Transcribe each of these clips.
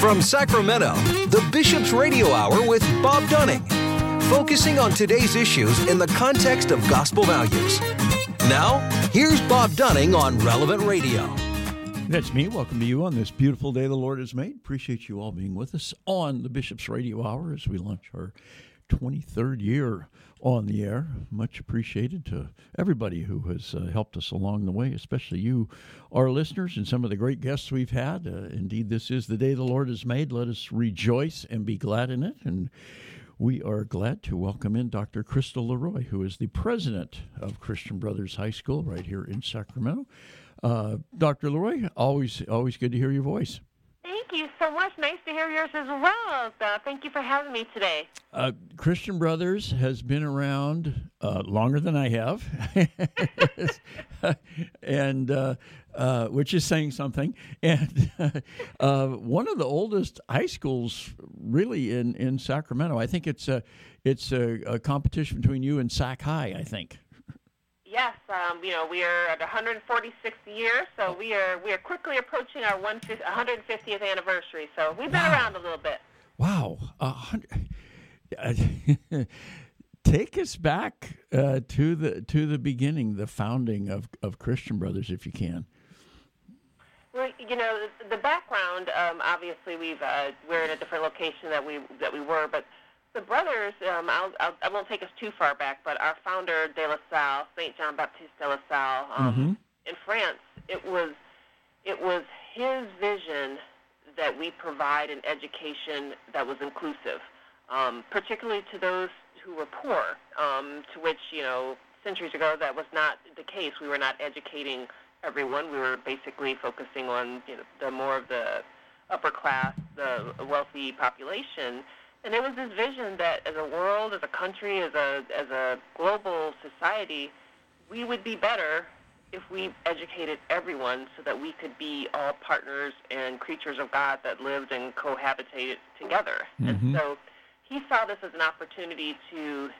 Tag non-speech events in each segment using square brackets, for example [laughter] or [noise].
From Sacramento, the Bishop's Radio Hour with Bob Dunning, focusing on today's issues in the context of gospel values. Now, here's Bob Dunning on Relevant Radio. That's me. Welcome to you on this beautiful day the Lord has made. Appreciate you all being with us on the Bishop's Radio Hour as we launch our 23rd year on the air. Much appreciated to everybody who has uh, helped us along the way, especially you, our listeners, and some of the great guests we've had. Uh, indeed, this is the day the Lord has made. Let us rejoice and be glad in it. And we are glad to welcome in Dr. Crystal Leroy, who is the president of Christian Brothers High School right here in Sacramento. Uh, Dr. Leroy, always always good to hear your voice. Thank you so much. Nice to hear yours as well. Uh, thank you for having me today. Uh, Christian Brothers has been around uh, longer than I have, [laughs] and uh, uh, which is saying something. And [laughs] uh, one of the oldest high schools, really in, in Sacramento. I think it's a it's a, a competition between you and Sac High. I think. Yes, um, you know we are at 146th year, so we are we are quickly approaching our 150th anniversary. So we've been wow. around a little bit. Wow, uh, [laughs] take us back uh, to the to the beginning, the founding of, of Christian Brothers, if you can. Well, you know the, the background. Um, obviously, we've uh, we're in a different location that we that we were, but the brothers, um, I'll, I'll, I won't take us too far back, but our founder, De La Salle, Saint John Baptiste De La Salle, um, mm-hmm. in France, it was it was his vision that we provide an education that was inclusive, um, particularly to those who were poor. Um, to which you know, centuries ago, that was not the case. We were not educating everyone. We were basically focusing on you know, the more of the upper class, the wealthy population and it was this vision that as a world, as a country, as a, as a global society, we would be better if we educated everyone so that we could be all partners and creatures of God that lived and cohabitated together. Mm-hmm. And so he saw this as an opportunity to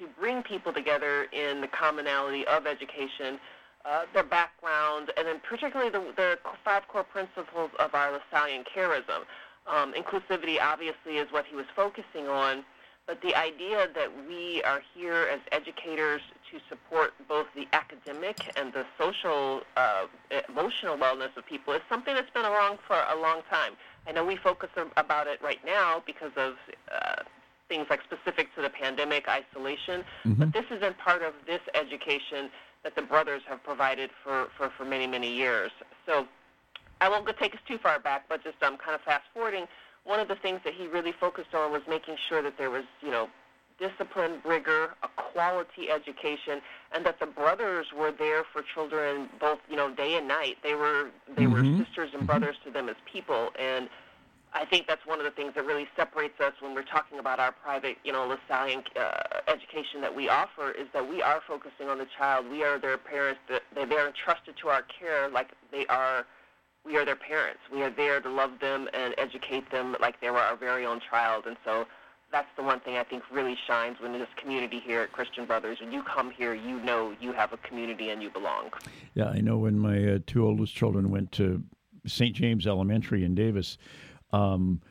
to bring people together in the commonality of education, uh, their background, and then particularly the, the five core principles of our Lasallian charism. Um, inclusivity obviously is what he was focusing on, but the idea that we are here as educators to support both the academic and the social, uh, emotional wellness of people is something that's been around for a long time. I know we focus about it right now because of uh, things like specific to the pandemic, isolation, mm-hmm. but this has been part of this education that the brothers have provided for, for, for many, many years. So I won't go take us too far back, but just um, kind of fast forwarding. One of the things that he really focused on was making sure that there was, you know, discipline, rigor, a quality education, and that the brothers were there for children both, you know, day and night. They were they mm-hmm. were sisters and mm-hmm. brothers to them as people, and I think that's one of the things that really separates us when we're talking about our private, you know, Lasallian uh, education that we offer is that we are focusing on the child. We are their parents. That they are entrusted to our care like they are we are their parents. We are there to love them and educate them like they were our very own child. And so that's the one thing I think really shines when this community here at Christian Brothers. When you come here, you know you have a community and you belong. Yeah, I know when my uh, two oldest children went to St. James Elementary in Davis, um,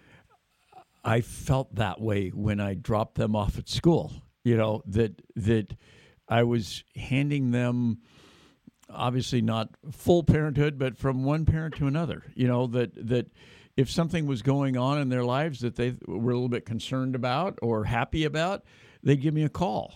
I felt that way when I dropped them off at school. You know that that I was handing them obviously not full parenthood, but from one parent to another. You know that that if something was going on in their lives that they were a little bit concerned about or happy about, they'd give me a call,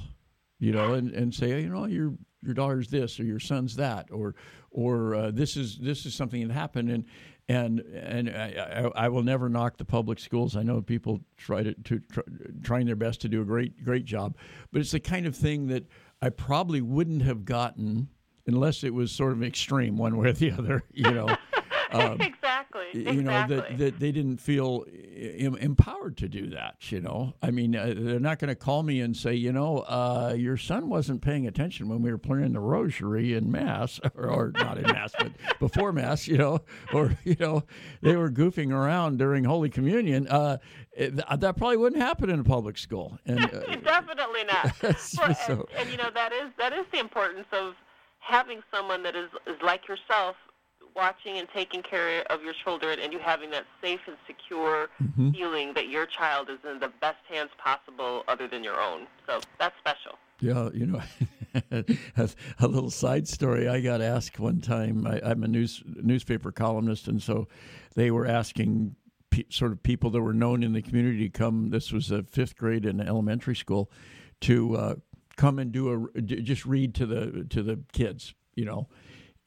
you know, and, and say, you know, your your daughter's this or your son's that or or uh, this is this is something that happened and and and I, I, will never knock the public schools. I know people try to, to try, trying their best to do a great great job, but it's the kind of thing that I probably wouldn't have gotten unless it was sort of extreme one way or the other, you know. [laughs] Um, exactly. You know exactly. that, that they didn't feel em- empowered to do that. You know, I mean, uh, they're not going to call me and say, you know, uh, your son wasn't paying attention when we were playing the rosary in mass, [laughs] or, or not in mass, but before mass. You know, [laughs] or you know, they were goofing around during Holy Communion. Uh, it, that probably wouldn't happen in a public school. And uh, definitely not. well, and, and you know that is that is the importance of having someone that is, is like yourself watching and taking care of your children and you having that safe and secure Mm-hmm. feeling that your child is in the best hands possible other than your own. So that's special. Yeah, you know, [laughs] a, a little side story. I got asked one time. I, I'm a news newspaper columnist, and so they were asking pe- sort of people that were known in the community to come. This was a fifth grade in elementary school to uh, come and do a just read to the to the kids, you know.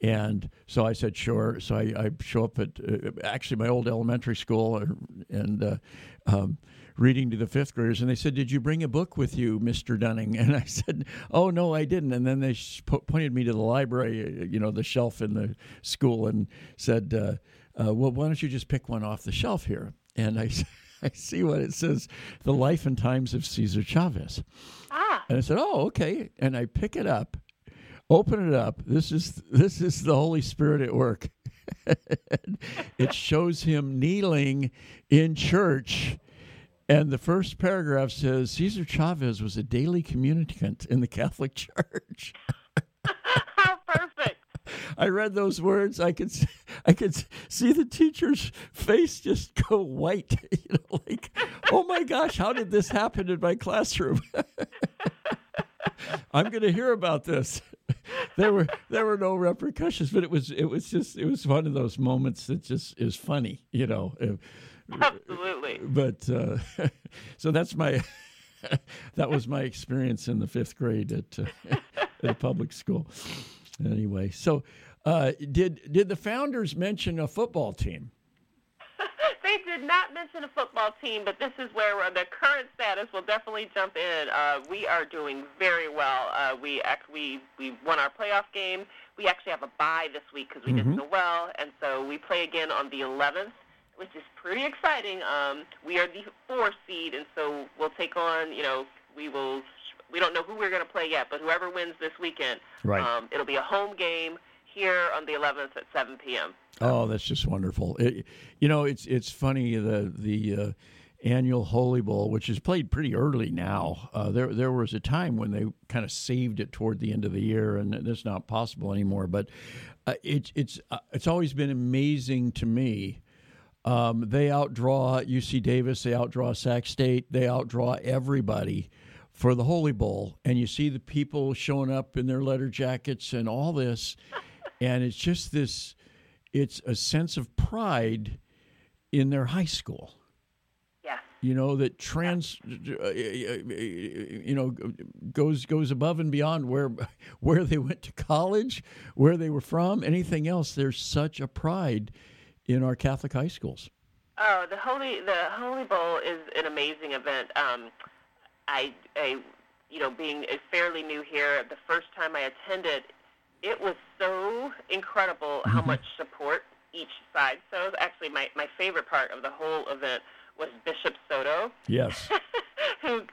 And so I said, sure. So I, I show up at uh, actually my old elementary school uh, and uh, um, reading to the fifth graders. And they said, Did you bring a book with you, Mr. Dunning? [laughs] And I said, Oh, no, I didn't. And then they pointed me to the library, uh, you know, the shelf in the school, and said, uh, uh, Well, why don't you just pick one off the shelf here? And I, [laughs] [laughs] I see what it says The Life and Times of Cesar Chavez. Ah, And I said, "Oh, okay." And I pick it up, open it up. This is this is the Holy Spirit at work. [laughs] it shows him kneeling in church, and the first paragraph says Cesar Chavez was a daily communicant in the Catholic [laughs] Church. how perfect. I read those words. I could [laughs] I could see the teacher's face just [laughs] go white. [laughs] You know, like, oh my gosh, how did this happen in my classroom? I'm going to hear about this. There were there were no repercussions, but it was it was just it was one of those moments that just is funny, you know. Uh, Absolutely. But uh, so that's my that was my experience in the fifth grade at uh, at a public school. Anyway, so uh, did did the founders mention a football team? [laughs] They did not mention a football team, but this is where uh, the current status will definitely jump in. Uh, we are doing very well. Uh, we act, we we won our playoff game. We actually have a bye this week because we did so well, and so we play again on the 11th, which is pretty exciting. Um, we are the four seed, and so we'll take on. You know, we will. We don't know who we're going to play yet, but whoever wins this weekend, Right. um, it'll be a home game here on the 11th at 7 p.m. Oh, that's just wonderful. It, you know, it's it's funny the the uh, annual Holy Bowl, which is played pretty early now. Uh, there there was a time when they kind of saved it toward the end of the year, and that's not possible anymore. But uh, it's it's uh, it's always been amazing to me. Um, they outdraw UC Davis, they outdraw Sac State, they outdraw everybody for the Holy Bowl, and you see the people showing up in their letter jackets and all this, [laughs] and it's just this it's a sense of pride in their high school Yes. you know that trans you know goes goes above and beyond where [laughs] where they went to college where they were from anything else there's such a pride in our catholic high schools Oh, the Holy the Holy Bowl is an amazing event. Um, I, I, you know, being fairly new here, the first time I attended, it was so incredible how much support each side. So actually, my my favorite part of the whole event was Bishop Soto. yes. [laughs] Who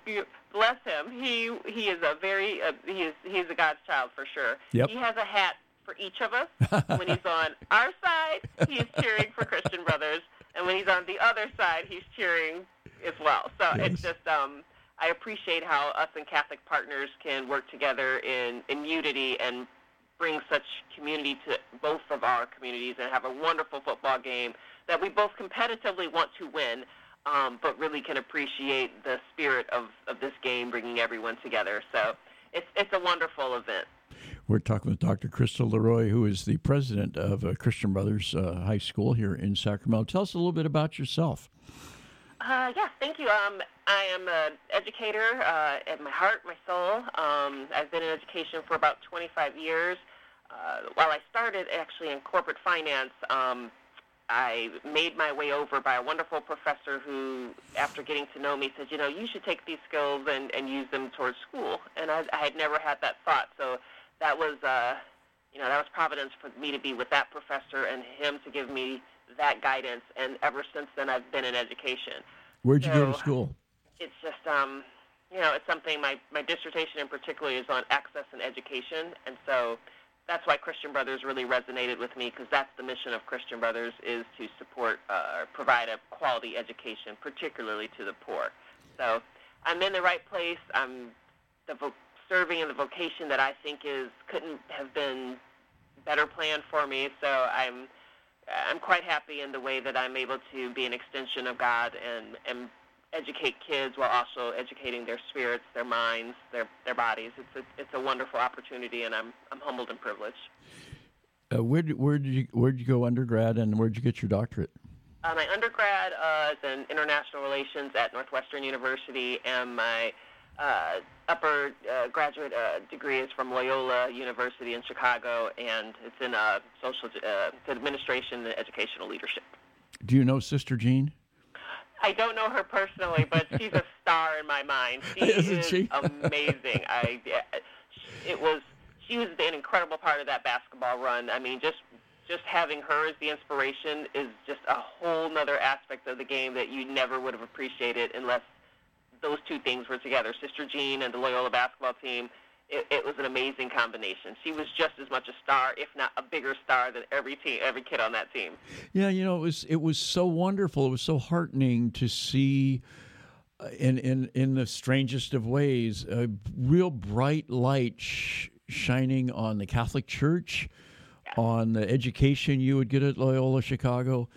bless him. He he is a very uh, he is he's a god's child for sure. Yep. he has a hat for each of us. When he's on [laughs] our side he's cheering for christian brothers and when he's on the other side he's cheering as well. So it's just um i appreciate how us and catholic partners can work together in in unity and bring such community to both of our communities and have a wonderful football game that we both competitively want to win, um, but really can appreciate the spirit of, of this game bringing everyone together. So it's, it's a wonderful event. we're talking with dr crystal leroy who is the president of uh, christian brothers uh, high school here in sacramento tell us a little bit about yourself Uh, yes, thank you. Um, I am an educator uh, at my heart, my soul. Um, I've been in education for about 25 years. Uh, while I started actually in corporate finance, um, I made my way over by a wonderful professor who, after getting to know me, said, you know, you should take these skills and, and use them towards school. And I, I had never had that thought. So that was, uh, you know, that was providence for me to be with that professor and him to give me that guidance. And ever since then, I've been in education. Where'd you go to school? it's just um you know it's something my my dissertation in particular is on access and education and so that's why christian brothers really resonated with me because that's the mission of christian brothers is to support uh, or provide a quality education particularly to the poor. So i'm in the right place. I'm the vo- serving in the vocation that i think is couldn't have been better planned for me so i'm I'm quite happy in the way that I'm able to be an extension of God and and educate kids while also educating their spirits, their minds, their their bodies. It's a it's a wonderful opportunity, and I'm I'm humbled and privileged. Uh, where did where did you where did you go undergrad and where did you get your doctorate? Uh, my undergrad uh, is in international relations at Northwestern University, and my uh, upper uh, graduate uh, degree is from Loyola University in Chicago, and it's in uh, social uh, administration and educational leadership. Do you know Sister Jean? I don't know her personally, but she's a star in my mind. [laughs] She Isn't is she? [laughs] amazing. I it was she was an incredible part of that basketball run. I mean, just just having her as the inspiration is just a whole nother aspect of the game that you never would have appreciated unless those two things were together. Sister Jean and the Loyola basketball team. It, it was an amazing combination. She was just as much a star, if not a bigger star, than every team, every kid on that team. Yeah, you know, it was it was so wonderful. It was so heartening to see uh, in in in the strangest of ways a real bright light sh- shining on the Catholic Church, on the education you would get at Loyola Chicago,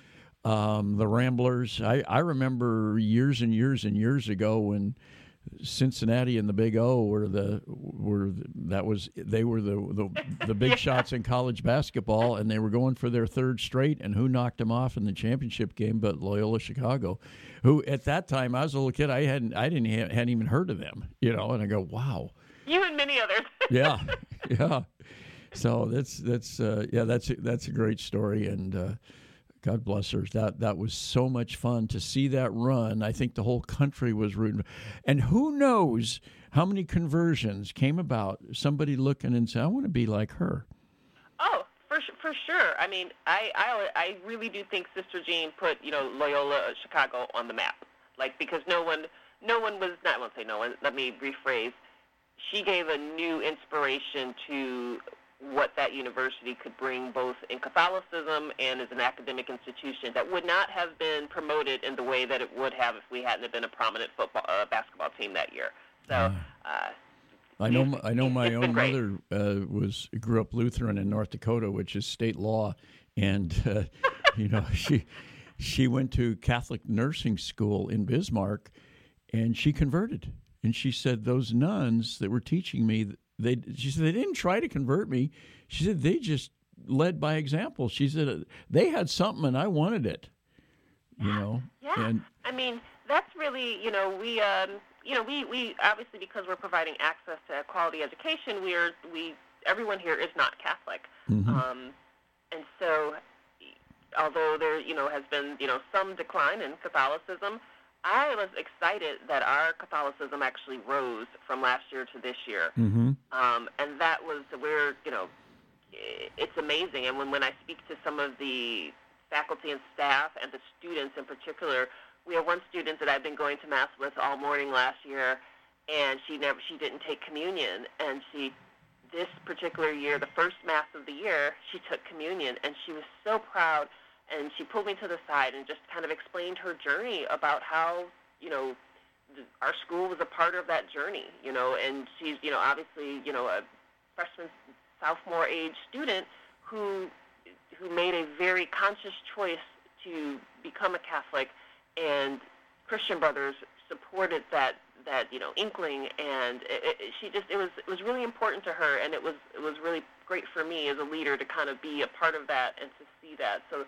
um, the Ramblers. I, I remember years and years and years ago when Cincinnati and the Big O were the were the, that was they were the the, the big [laughs] shots in college basketball, and they were going for their third straight. And who knocked them off in the championship game? But Loyola Chicago, who at that time I was a little kid, I hadn't I didn't hadn't even heard of them, you know. And I go, wow, You and many others. [laughs] yeah, yeah. So that's that's uh, yeah that's a, that's a great story, and uh, God bless her. That that was so much fun to see that run. I think the whole country was rooting, and who knows how many conversions came about. Somebody looking and saying, "I want to be like her." Oh, for for sure. I mean, I I I really do think Sister Jean put you know Loyola Chicago on the map. Like because no one no one was not I won't say no one. Let me rephrase. She gave a new inspiration to what that university could bring both in Catholicism and as an academic institution that would not have been promoted in the way that it would have if we hadn't have been a prominent football uh, basketball team that year. So uh, I know. my- I know. My own mother uh, was grew up Lutheran in North Dakota, which is state law, and [laughs] uh, you know [laughs] she she went to Catholic nursing school in Bismarck, and she converted. And she said those nuns that were teaching me, they she said they didn't try to convert me. She said they just led by example. She said uh, they had something and I wanted it. You know, Yeah, and I mean that's really you know we um, you know we, we obviously because we're providing access to quality education we're we everyone here is not Catholic, Mhm. um, and so although there you know has been you know some decline in Catholicism, I was excited that our Catholicism actually rose from last year to this year hmm um, and that was where you know it's amazing. And when when I speak to some of the faculty and staff and the students in particular, we have one student that I've been going to mass with all morning last year, and she never she didn't take communion, and she this particular year, the first mass of the year, she took communion, and she was so proud. And she pulled me to the side and just kind of explained her journey about how you know th- our school was a part of that journey, you know, and she's, you know, obviously, you know, a freshman, sophomore age student who who made a very conscious choice to become a Catholic, and Christian Brothers supported that that you know inkling, and it, it, she just it was it was really important to her, and it was it was really great for me as a leader to kind of be a part of that and to see that. So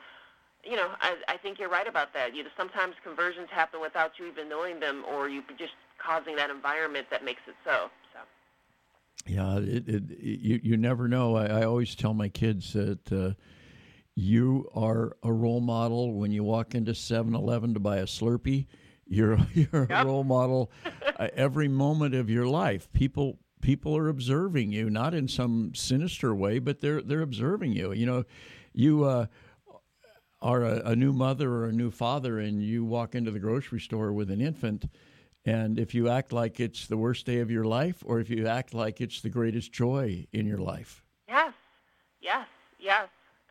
you know, I, I think you're right about that. You know, sometimes conversions happen without you even knowing them, or you just causing that environment that makes it so. So, Yeah, it, it, you you never know. I, I always tell my kids that uh, you are a role model when you walk into 7-Eleven to buy a Slurpee. You're [laughs] you're a role model uh, every moment of your life. People people are observing you, not in some sinister way, but they're they're observing you. You know, you uh, are a, a new mother or a new father, and you walk into the grocery store with an infant. And if you act like it's the worst day of your life, or if you act like it's the greatest joy in your life. yes, yes, yes.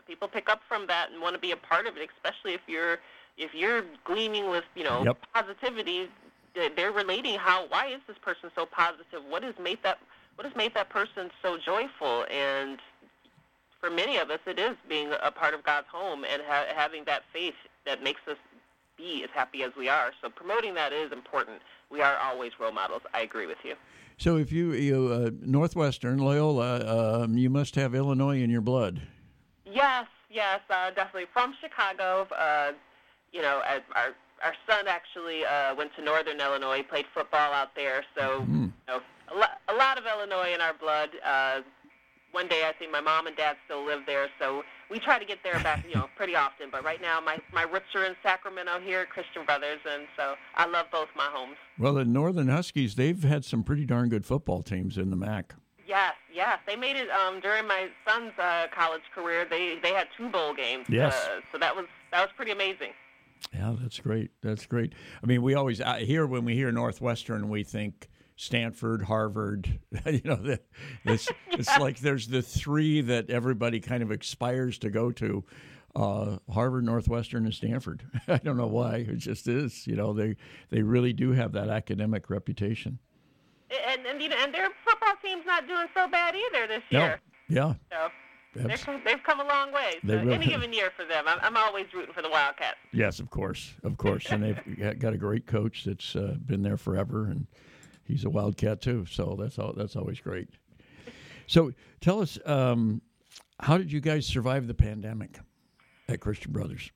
People pick up from that and want to be a part of it, especially if you're if you're gleaming with you know Yep. positivity. they- They're relating how why is this person so positive? What has made that what has made that person so joyful? And for many of us, it is being a part of God's home and ha- having that faith that makes us be as happy as we are. So promoting that is important. We are always role models. I agree with you. So if you, you uh, Northwestern Loyola, um, you must have Illinois in your blood. Yes, yes, uh, definitely from Chicago. Uh, you know, our our son actually uh, went to Northern Illinois, played football out there. So mm-hmm. you know, a, lo- a lot of Illinois in our blood. Uh, one day I think my mom and dad still live there, so we try to get there back, you know, pretty often. But right now, my my roots are in Sacramento here at Christian Brothers, and so I love both my homes. Well, the Northern Huskies, they've had some pretty darn good football teams in the MAC. Yes, yes, they made it um, during my son's uh, college career. They they had two bowl games. Yes, uh, so that was that was pretty amazing. Yeah, that's great. That's great. I mean, we always uh, here when we hear Northwestern, we think Stanford, Harvard. [laughs] you know, it's it's like there's the three that everybody kind of aspires to go to. Uh, Harvard, Northwestern, and Stanford. [laughs] I don't know why. It just is. You know, they they really do have that academic reputation. And and, you know, and their football team's not doing so bad either this year. No. Yeah. So they've come a long way. So really, any given year for them, I'm, I'm, always rooting for the Wildcats. Yes, of course, of course, and they've [laughs] got a great coach that's uh, been there forever, and he's a wildcat too. So that's all. That's always great. So tell us, um, how did you guys survive the pandemic at Christian Brothers?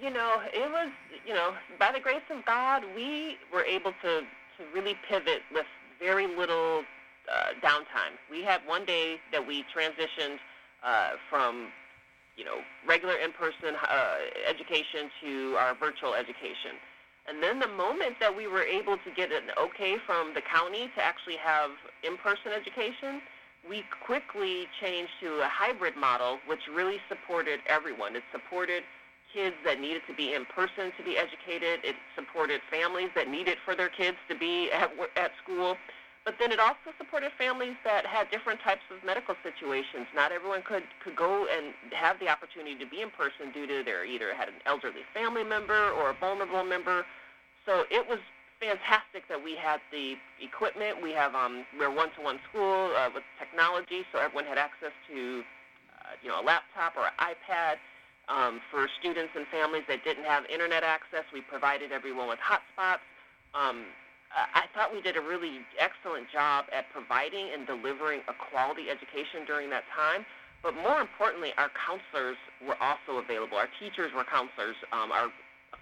You know, it was you know by the grace of God, we were able to to really pivot with very little uh, downtime. We had one day that we transitioned uh, from you know regular in-person uh, education to our virtual education. And then the moment that we were able to get an okay from the county to actually have in-person education, we quickly changed to a hybrid model, which really supported everyone. It supported kids that needed to be in person to be educated. It supported families that needed for their kids to be at, at school. But then it also supported families that had different types of medical situations. Not everyone could, could go and have the opportunity to be in person due to their either had an elderly family member or a vulnerable member so it was fantastic that we had the equipment. We have um, we're one-to-one school uh, with technology, so everyone had access to uh, you know a laptop or an iPad. Um, for students and families that didn't have internet access, we provided everyone with hotspots. Um, I thought we did a really excellent job at providing and delivering a quality education during that time. But more importantly, our counselors were also available. Our teachers were counselors. Um, our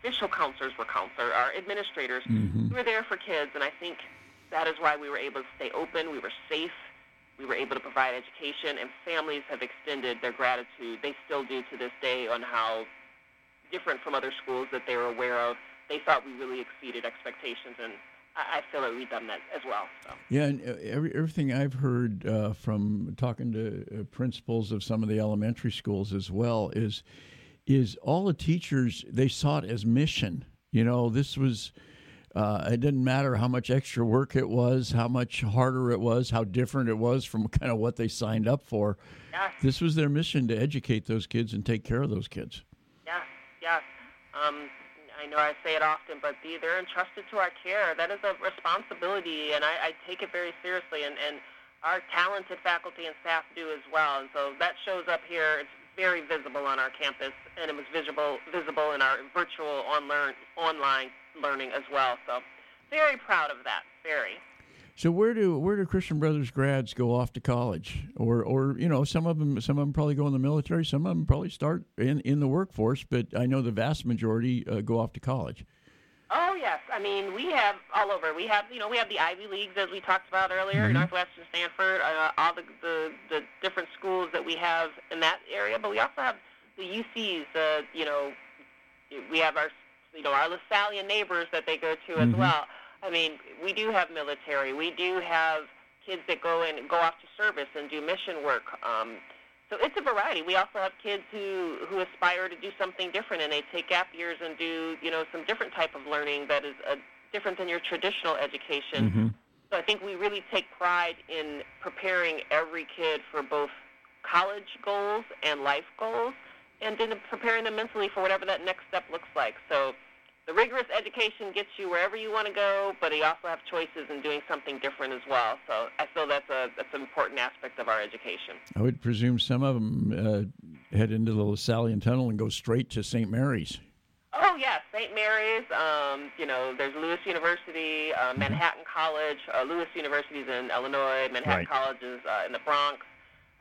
official counselors were counselors, our administrators mm-hmm. were there for kids, and I think that is why we were able to stay open. We were safe. We were able to provide education, and families have extended their gratitude. They still do to this day on how different from other schools that they were aware of. They thought we really exceeded expectations, and I feel like we've done that as well. So. Yeah, and uh, every, everything I've heard uh, from talking to uh, principals of some of the elementary schools as well is is all the teachers they saw it as mission. You know, this was. Uh, it didn't matter how much extra work it was, how much harder it was, how different it was from [laughs] kind of what they signed up for. Yes. This was their mission to educate those kids and take care of those kids. Yes, yes. Um, I know I say it often, but they're entrusted to our care. That is a responsibility, and I, I take it very seriously. And, and our talented faculty and staff do as well. And so that shows up here. It's very visible on our campus, and it was visible visible in our virtual on learn, online learning as well. So, very proud of that. Very. So where do where do Christian Brothers grads go off to college, or or you know some of them some of them probably go in the military, some of them probably start in in the workforce, but I know the vast majority uh, go off to college. Oh yes, I mean we have all over. We have you know we have the Ivy Leagues as we talked about earlier, mm-hmm. Northwestern, Stanford, uh, all the, the the different schools that we have in that area. But we also have the UCs. Uh, you know, we have our you know our LaSallian neighbors that they go to mm-hmm. as well. I mean, we do have military. We do have kids that go in go off to service and do mission work. Um, so it's a variety. We also have kids who who aspire to do something different, and they take gap years and do you know some different type of learning that is a, uh, different than your traditional education. Mm-hmm. So I think we really take pride in preparing every kid for both college goals and life goals, and then preparing them mentally for whatever that next step looks like. So the rigorous education gets you wherever you want to go, but you also have choices in doing something different as well. So I feel that's a that's an important aspect of our education. I would presume some of them uh, head into the Lasallian Tunnel and go straight to St. Mary's. Oh yes, St. Mary's. Um, you know, there's Lewis University, uh, mm-hmm. Manhattan mm-hmm. College. Uh, Lewis University is in Illinois. Manhattan right. College is uh, in the Bronx.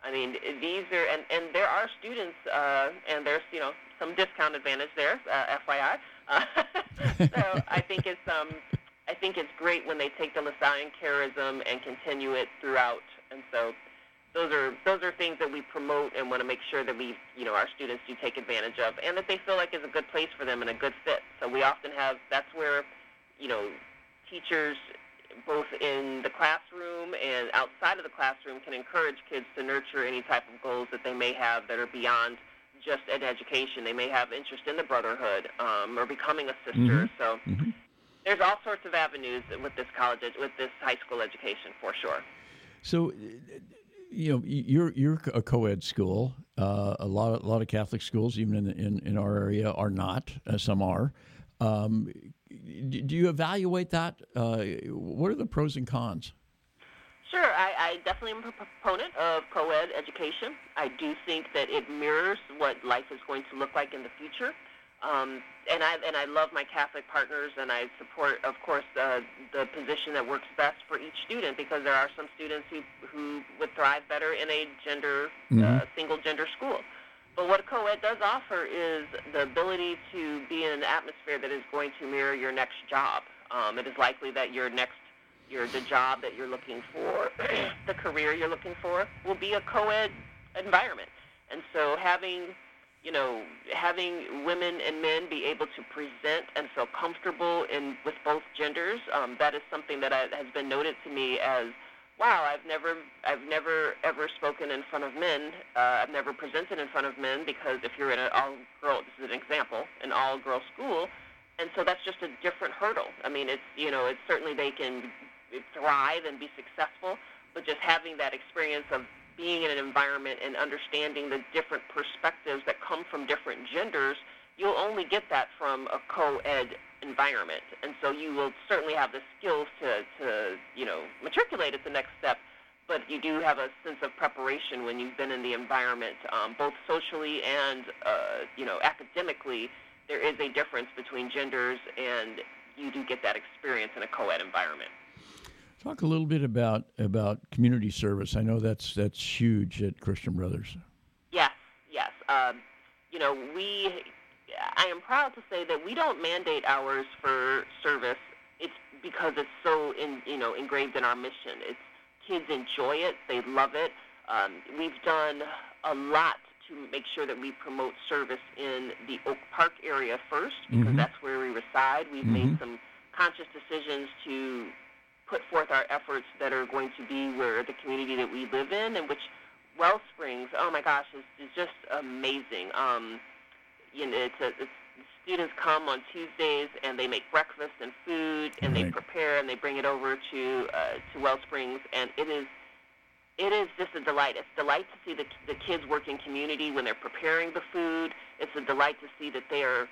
I mean, these are and and there are students, uh, and there's you know some discount advantage there, uh, FYI. [laughs] So I think it's um, I think it's great when they take the Lasallian charism and continue it throughout. And so those are those are things that we promote and want to make sure that we you know our students do take advantage of, and that they feel like is a good place for them and a good fit. So we often have that's where you know teachers both in the classroom and outside of the classroom can encourage kids to nurture any type of goals that they may have that are beyond just an education. They may have interest in the brotherhood um, or becoming a sister. Mm-hmm. So mm-hmm. there's all sorts of avenues with this college, with this high school education, for sure. So, you know, you're you're a co-ed school. Uh, a lot of, a lot of Catholic schools, even in in, in our area, are not. Uh, some are. Um, do you evaluate that? Uh, what are the pros and cons? Sure, I, I definitely am a proponent of co-ed education. I do think that it mirrors what life is going to look like in the future. Um, and I and I love my Catholic partners, and I support, of course, uh, the position that works best for each student because there are some students who who would thrive better in a gender uh, mm-hmm. uh, single gender school. But what co-ed does offer is the ability to be in an atmosphere that is going to mirror your next job. Um, it is likely that your next your the job that you're looking for, [clears throat] the career you're looking for, will be a co-ed environment. And so having you know, having women and men be able to present and feel comfortable in with both genders, um, that is something that I, has been noted to me as, wow, I've never, I've never ever spoken in front of men. Uh, I've never presented in front of men because if you're in an all-girl, this is an example, an all-girl school, and so that's just a different hurdle. I mean, it's you know, it's certainly they can thrive and be successful, but just having that experience of being in an environment and understanding the different perspectives that come from different genders, you'll only get that from a co-ed environment. And so you will certainly have the skills to, to you know, matriculate at the next step, but you do have a sense of preparation when you've been in the environment, um, both socially and, uh, you know, academically. There is a difference between genders, and you do get that experience in a co-ed environment. Talk a little bit about about community service. I know that's that's huge at Christian Brothers. Yes, yes. Um, you know, we. I am proud to say that we don't mandate hours for service. It's because it's so in you know engraved in our mission. It's kids enjoy it. They love it. Um, we've done a lot to make sure that we promote service in the Oak Park area first because mm-hmm. that's where we reside. We've mm-hmm. made some conscious decisions to put forth our efforts that are going to be where the community that we live in and which Wellsprings, oh my gosh, is, is just amazing. Um, you know, it's a, it's, students come on Tuesdays and they make breakfast and food and right. they prepare and they bring it over to uh, to Wellsprings and it is it is just a delight. It's a delight to see the the kids work in community when they're preparing the food. It's a delight to see that they are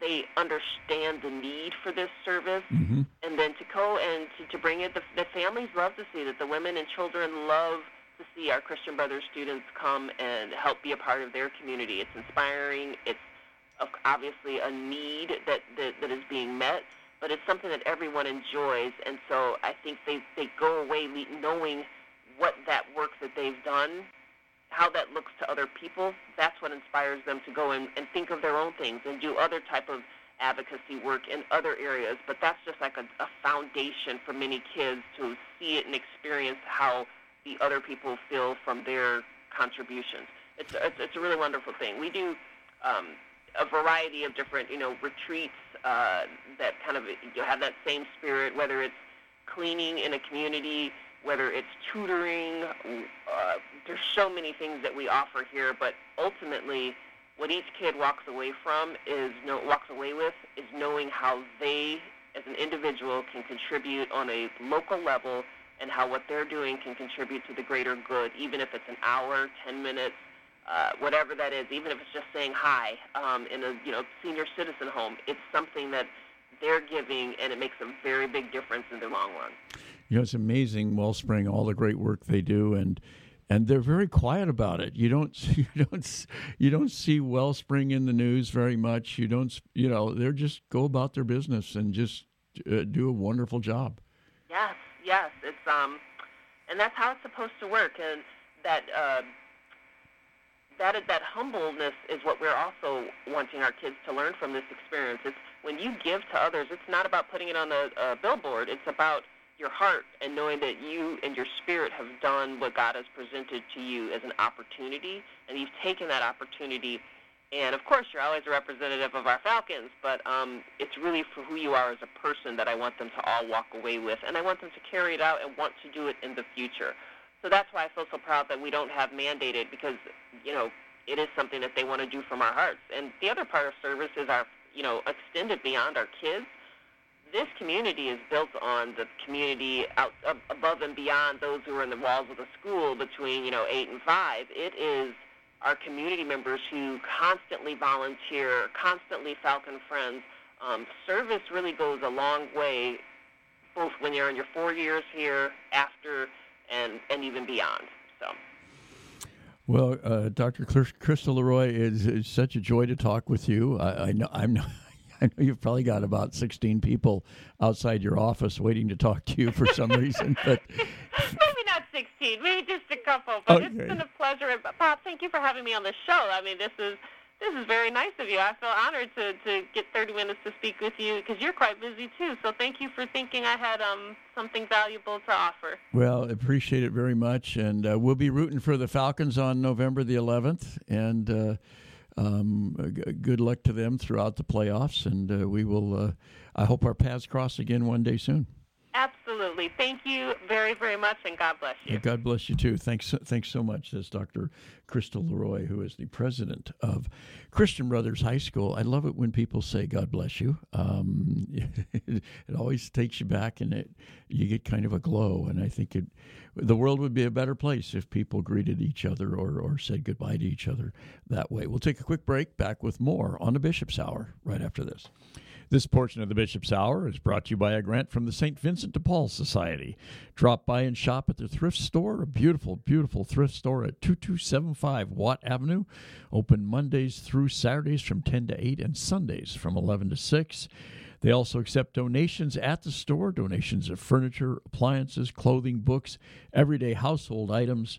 they understand the need for this service, mm-hmm. and then to go and to, to bring it. The, the families love to see that the women and children love to see our Christian Brothers students come and help be a part of their community. It's inspiring. It's obviously a need that, that, that is being met, but it's something that everyone enjoys. And so I think they, they go away knowing what that work that they've done how that looks to other people, that's what inspires them to go and, and think of their own things and do other type of advocacy work in other areas. But that's just like a, a foundation for many kids to see it and experience how the other people feel from their contributions. It's, it's, it's a really wonderful thing. We do um, a variety of different, you know, retreats uh, that kind of you have that same spirit, whether it's cleaning in a community, whether it's tutoring. Uh, there's so many things that we offer here, but ultimately, what each kid walks away from is no, walks away with is knowing how they, as an individual, can contribute on a local level, and how what they're doing can contribute to the greater good, even if it's an hour, 10 minutes. uh, whatever that is, even if it's just saying hi um, in a you know senior citizen home, it's something that they're giving, and it makes a very big difference in the long run. You know, it's amazing Wellspring, all the great work they do, and and they're very quiet about it. You don't [laughs] you don't you don't see Wellspring in the news very much. You don't you know they're just go about their business and just uh, do a wonderful job. Yes, yes, it's um, and that's how it's supposed to work, and that. Uh, that that humbleness is what we're also wanting our kids to learn from this experience. It's when you give to others, it's not about putting it on a, a billboard. It's about your heart and knowing that you and your spirit have done what God has presented to you as an opportunity, and you've taken that opportunity. And of course, you're always a representative of our Falcons, but um, it's really for who you are as a person that I want them to all walk away with, and I want them to carry it out and want to do it in the future. So that's why I feel so proud that we don't have mandated because, you know, it is something that they want to do from our hearts. And the other part of service is our, you know, extended beyond our kids this community is built on the community out above and beyond those who are in the walls of the school between you know eight and five. It is our community members who constantly volunteer, constantly Falcon friends. Um, service really goes a long way, both when you're in your four years here, after, and and even beyond. So. Well, uh, Dr. Crystal Leroy, it's, it's such a joy to talk with you. I, I know I'm not. [laughs] [laughs] I know you've probably got about 16 people outside your office waiting to talk to you for some reason. [laughs] But maybe not 16, maybe just a couple. But okay. it's been a pleasure. Bob, thank you for having me on the show. I mean, this is this is very nice of you. I feel honored to, to get 30 minutes to speak with you because you're quite busy too. So thank you for thinking I had um, something valuable to offer. Well, appreciate it very much. And uh, we'll be rooting for the Falcons on November the 11th. And uh, um, g- good luck to them throughout the playoffs, and uh, we will. Uh, I hope our paths cross again one day soon. Absolutely. Thank you very, very much, and God bless you. Yeah, God bless you too. Thanks, thanks so much. Says Dr. Crystal Leroy, who is the president of Christian Brothers High School. I love it when people say "God bless you." Um, it, [laughs] it, always takes you back, and it you get kind of a glow. And I think it, the world would be a better place if people greeted each other or or said goodbye to each other that way. We'll take a quick break. Back with more on the Bishop's Hour right after this. This portion of the Bishop's Hour is brought to you by a grant from the St. Vincent de Paul Society. Drop by and shop at their thrift store, a beautiful, beautiful thrift store at 2275 Watt Avenue. Open Mondays through Saturdays from 10 to 8 and Sundays from 11 to 6. They also accept donations at the store donations of furniture, appliances, clothing, books, everyday household items.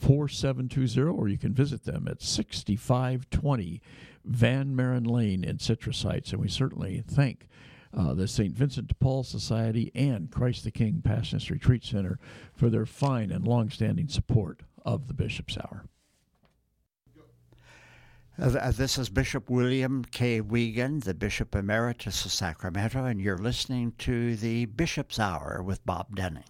4720, or you can visit them at 6520 Van Maren Lane in Citrus Heights. And we certainly thank uh, the St. Vincent de Paul Society, and Christ the King Passionist Retreat Center for their fine and long-standing support of the Bishop's Hour. Uh, this is Bishop William K. Wiegand, the Bishop Emeritus of Sacramento, and you're listening to the Bishop's Hour with Bob Dunning.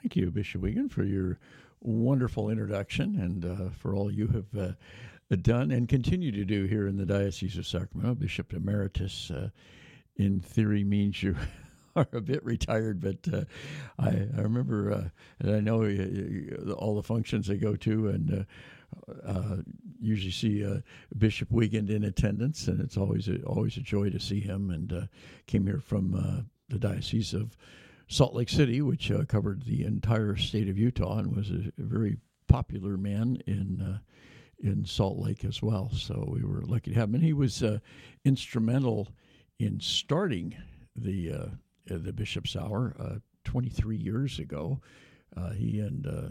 Thank you, Bishop Wiegand, for your wonderful introduction and uh, for all you have uh, done and continue to do here in the Diocese of Sacramento. Bishop Emeritus uh, in theory means you [laughs] are a bit retired, but uh, I, I remember, uh, and I know all the functions they go to, and uh, usually see Bishop Wiegand in attendance, and it's always a, always a joy to see him. And came here from the diocese of Salt Lake City, which covered the entire state of Utah, and was a, very popular man in in Salt Lake as well. So we were lucky to have him, and he was instrumental in starting the uh, the Bishop's Hour uh, 23 years ago. Uh, he and uh,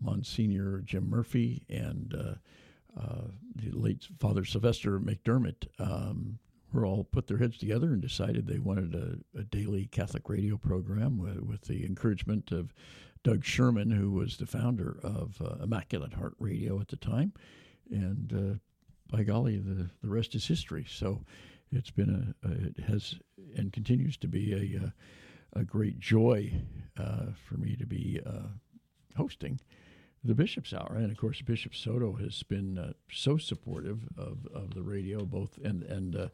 Monsignor Jim Murphy and uh, uh, the late Father Sylvester McDermott um, were all put their heads together and decided they wanted a, a daily Catholic radio program with, with, the encouragement of Doug Sherman, who was the founder of Immaculate Heart Radio at the time. And by golly, the, the rest is history. So it's been a, a, it has and continues to be a a, a great joy uh, for me to be uh, hosting the Bishop's Hour, and of course Bishop Soto has been uh, so supportive of, of the radio, both and and uh, uh,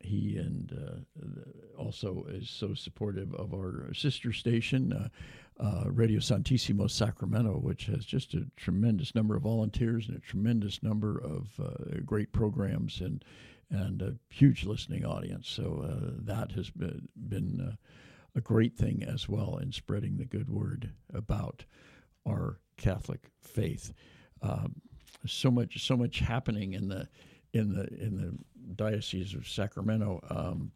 he and uh, also is so supportive of our sister station. Radio Santísimo Sacramento, which has just a tremendous number of volunteers and a tremendous number of great programs and and a huge listening audience. So uh, that has been, been uh, a great thing as well in spreading the good word about our Catholic faith. Um, so much, so much happening in the in the in the diocese of Sacramento. Um,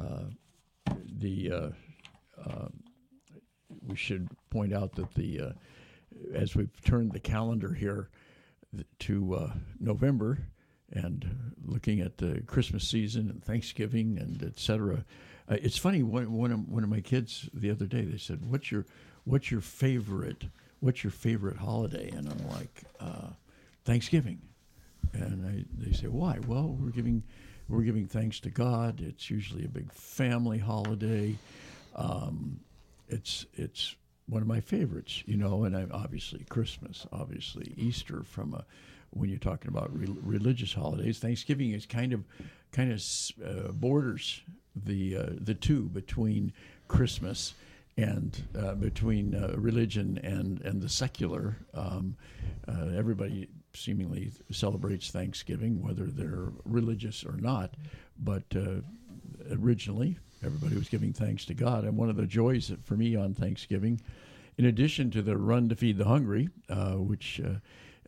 uh, the uh, um, we should point out that the uh, as we've turned the calendar here to uh, November and looking at the Christmas season and Thanksgiving and etc. Uh, it's funny. One, one, of, one of my kids the other day they said, "What's your what's your favorite what's your favorite holiday?" And I'm like, uh, "Thanksgiving." And I, they say, "Why?" Well, we're giving we're giving thanks to God. It's usually a big family holiday. Um, it's it's one of my favorites, you know, and I, obviously Christmas, obviously Easter from a when you're talking about re- religious holidays. Thanksgiving is kind of kind of uh, borders the uh, the two between Christmas and uh, between uh, religion and and the secular. Um, uh, everybody seemingly celebrates Thanksgiving, whether they're religious or not. But uh, originally, everybody was giving thanks to God, and one of the joys for me on Thanksgiving, in addition to the run to feed the hungry, which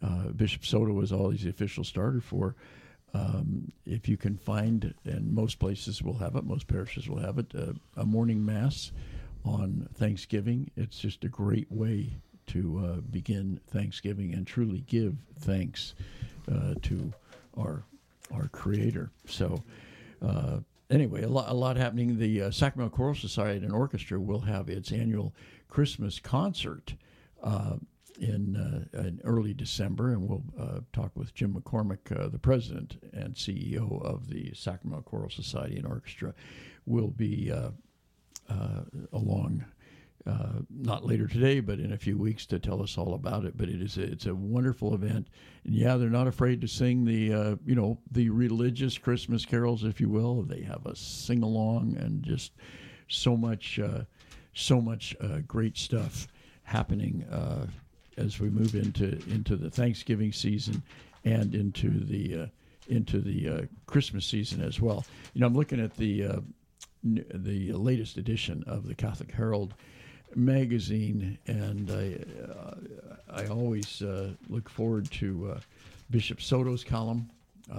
uh, Bishop Soto was always the official starter for. Um, if you can find, and most places will have it, most parishes will have it, uh, a morning mass on Thanksgiving. It's just a great way to uh, begin Thanksgiving and truly give thanks uh, to our our Creator. So. Uh, anyway, a lot, a lot happening. The uh, Sacramento Choral Society and Orchestra will have its annual Christmas concert uh, in, uh, in early December, and we'll talk with Jim McCormick, the president and CEO of the Sacramento Choral Society and Orchestra, will be along. Uh, not later today, but in a few weeks to tell us all about it. But it is a, it's a wonderful event, and yeah, they're not afraid to sing the you know the religious Christmas carols, if you will. They have a sing along and just so much so much great stuff happening uh, as we move into into the Thanksgiving season and into the uh, into the uh, Christmas season as well. You know, I'm looking at the uh, the latest edition of the Catholic Herald magazine, and I uh, I always uh, look forward to uh, Bishop Soto's column,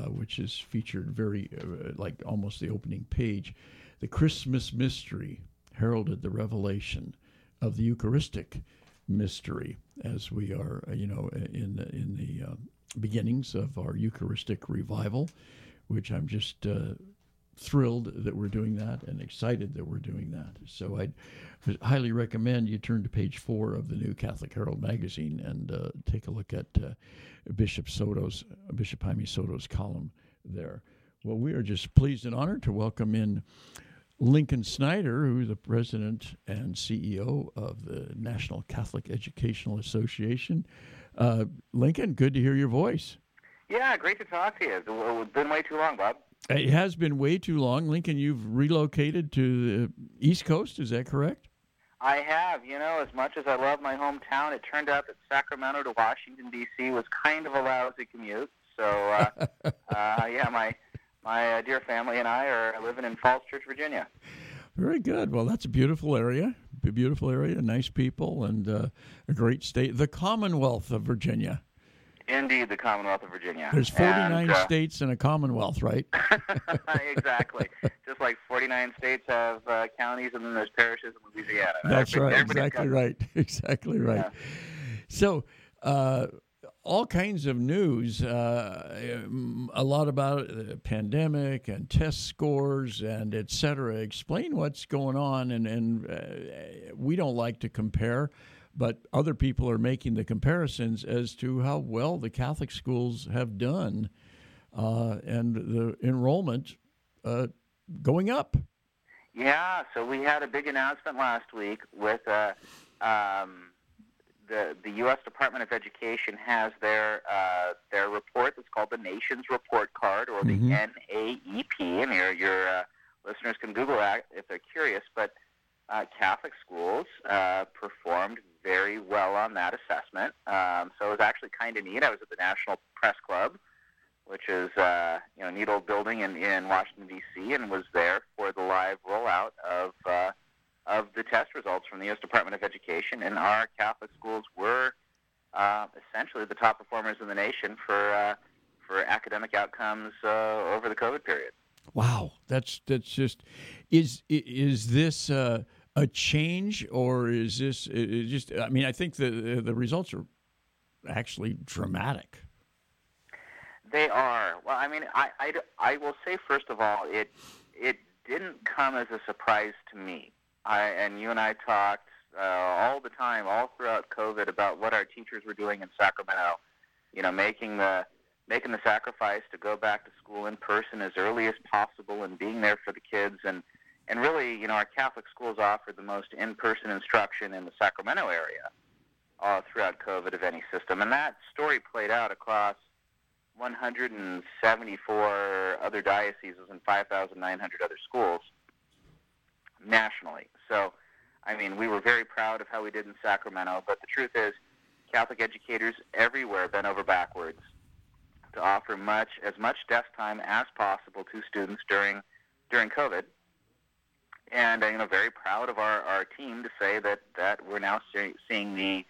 which is featured very like almost the opening page, the Christmas mystery heralded the revelation of the Eucharistic mystery as we are, you know, in the, in the beginnings of our Eucharistic revival, which I'm just uh, thrilled that we're doing that and excited that we're doing that. So I'd highly recommend you turn to page four of the new Catholic Herald magazine and uh, take a look at uh, Bishop Soto's Bishop Jaime Soto's column there. Well, we are just pleased and honored to welcome in Lincoln Snyder, who's the president and CEO of the National Catholic Educational Association. Uh, Lincoln, good to hear your voice. Yeah, great to talk to you. It's been way too long, Bob. It has been way too long. Lincoln, you've relocated to the East Coast, is that correct? I have. You know, as much as I love my hometown, it turned out that Sacramento to Washington, D.C. was kind of a lousy commute. So, uh, [laughs] uh, yeah, my my uh, dear family and I are living in Falls Church, Virginia. Very good. Well, that's a beautiful area. A beautiful area, nice people, and uh, a great state. The Commonwealth of Virginia. Indeed, the Commonwealth of Virginia. There's 49 and, uh, states and a Commonwealth, right? [laughs] [laughs] exactly. Just like 49 states have uh, counties, and then there's parishes in Louisiana. That's right. Exactly right. [laughs] Exactly right. Yeah. So, uh, all kinds of news, uh, a lot about the pandemic and test scores and et cetera. Explain what's going on, and, and uh, we don't like to compare, but other people are making the comparisons as to how well the Catholic schools have done uh, and the enrollment uh, going up. Yeah, so we had a big announcement last week with. Uh, um, the the U.S. Department of Education has their uh, their report that's called the Nations Report Card, or the mm-hmm. NAEP, and your your uh, listeners can Google that if they're curious. But uh, Catholic schools uh, performed very well on that assessment, um, so it was actually kind of neat. I was at the National Press Club, which is uh, you know neat old building in in Washington D.C., and was there for the live rollout of uh, of the test results from the U.S. Department of Education, and our Catholic schools were uh, essentially the top performers in the nation for uh, for academic outcomes uh, over the COVID period. Wow, that's that's just is is this uh, a change or is this just? I mean, I think the the results are actually dramatic. They are. Well, I mean, I, I, I will say first of all, it it didn't come as a surprise to me I and you and I talked uh, all the time, all throughout COVID, about what our teachers were doing in Sacramento. You know, making the making the sacrifice to go back to school in person as early as possible and being there for the kids and and really, you know, our Catholic schools offered the most in-person instruction in the Sacramento area uh, throughout COVID of any system, and that story played out across 174 other dioceses and 5,900 other schools nationally. So, I mean, we were very proud of how we did in Sacramento, but the truth is, Catholic educators everywhere bent over backwards to offer much as much desk time as possible to students during during COVID. And I'm you know, very proud of our, our team to say that, that we're now see, seeing the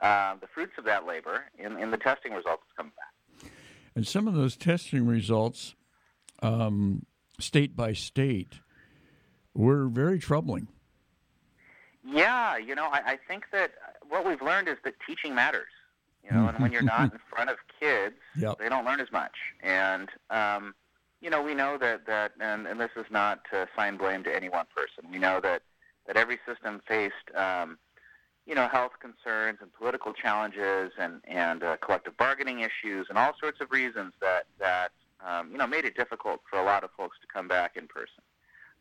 uh, the fruits of that labor in, in the testing results coming back. And some of those testing results, um, state by state, were very troubling. Yeah, you know, I, I think that what we've learned is that teaching matters. You know, and when you're not [laughs] in front of kids, yep. they don't learn as much. And um, you know, we know that that, and, and this is not to assign blame to any one person. We know that that every system faced, um, you know, health concerns and political challenges and and uh, collective bargaining issues and all sorts of reasons that that um, you know made it difficult for a lot of folks to come back in person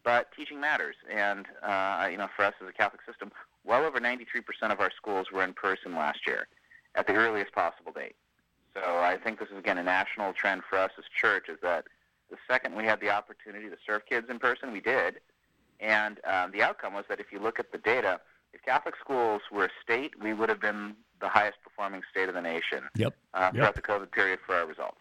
but teaching matters. And uh, you know, for us as a Catholic system, well over 93% of our schools were in person last year, at the earliest possible date. So I think this is again a national trend for us as church is that the second we had the opportunity to serve kids in person, we did. And um, the outcome was that if you look at the data, if Catholic schools were a state, we would have been the highest performing state of the nation yep. Uh, throughout yep. the COVID period for our results.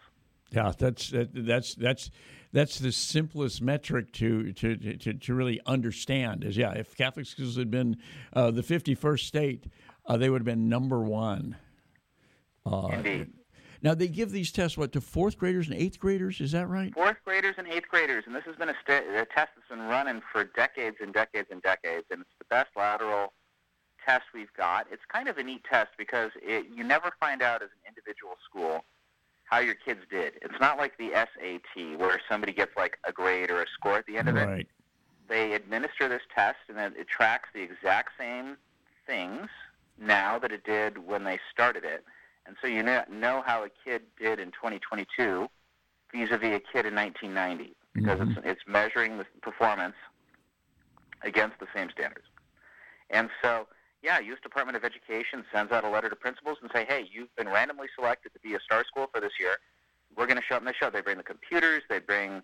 Yeah, that's that, that's that's that's the simplest metric to to, to, to really understand. Is yeah, if Catholic schools had been uh, the fifty first state, uh, they would have been number one. Uh, Indeed. Now they give these tests what to fourth graders and eighth graders. Is that right? Fourth graders and eighth graders, and this has been a, st- a test that's been running for decades and decades and decades, and it's the best lateral test we've got. It's kind of a neat test because it, you never find out as an individual school how your kids did. It's not like the SAT where somebody gets like a grade or a score at the end of right. it. They administer this test and then it tracks the exact same things now that it did when they started it. And so you know how a kid did in 2022 vis-a-vis a kid in 1990 because mm-hmm. it's, it's measuring the performance against the same standards. And so yeah, U.S. Department of Education sends out a letter to principals and say, hey, you've been randomly selected to be a star school for this year. We're going to show them the show. They bring the computers, they bring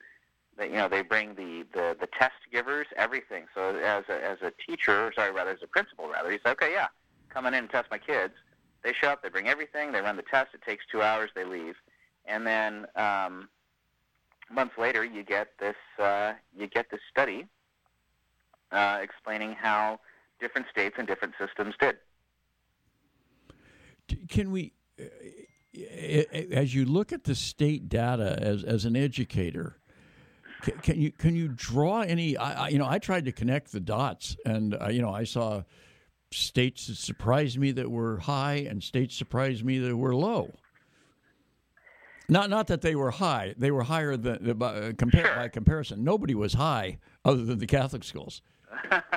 you know, they bring the, the, the test givers, everything. So as a, as a teacher, sorry, rather as a principal, rather, you say, okay, yeah, come in and test my kids. They show up, they bring everything, they run the test. It takes two hours, they leave, and then um, months later, you get this uh, you get this study uh, explaining how different states and different systems did. Can we, uh, as you look at the state data as as an educator? Can, you can you draw any? I, I, you know, I tried to connect the dots, and uh, you know, I saw states that surprised me that were high, and states surprised me that were low. Not not that they were high; they were higher than uh, compare, sure. by comparison. Nobody was high other than the Catholic schools.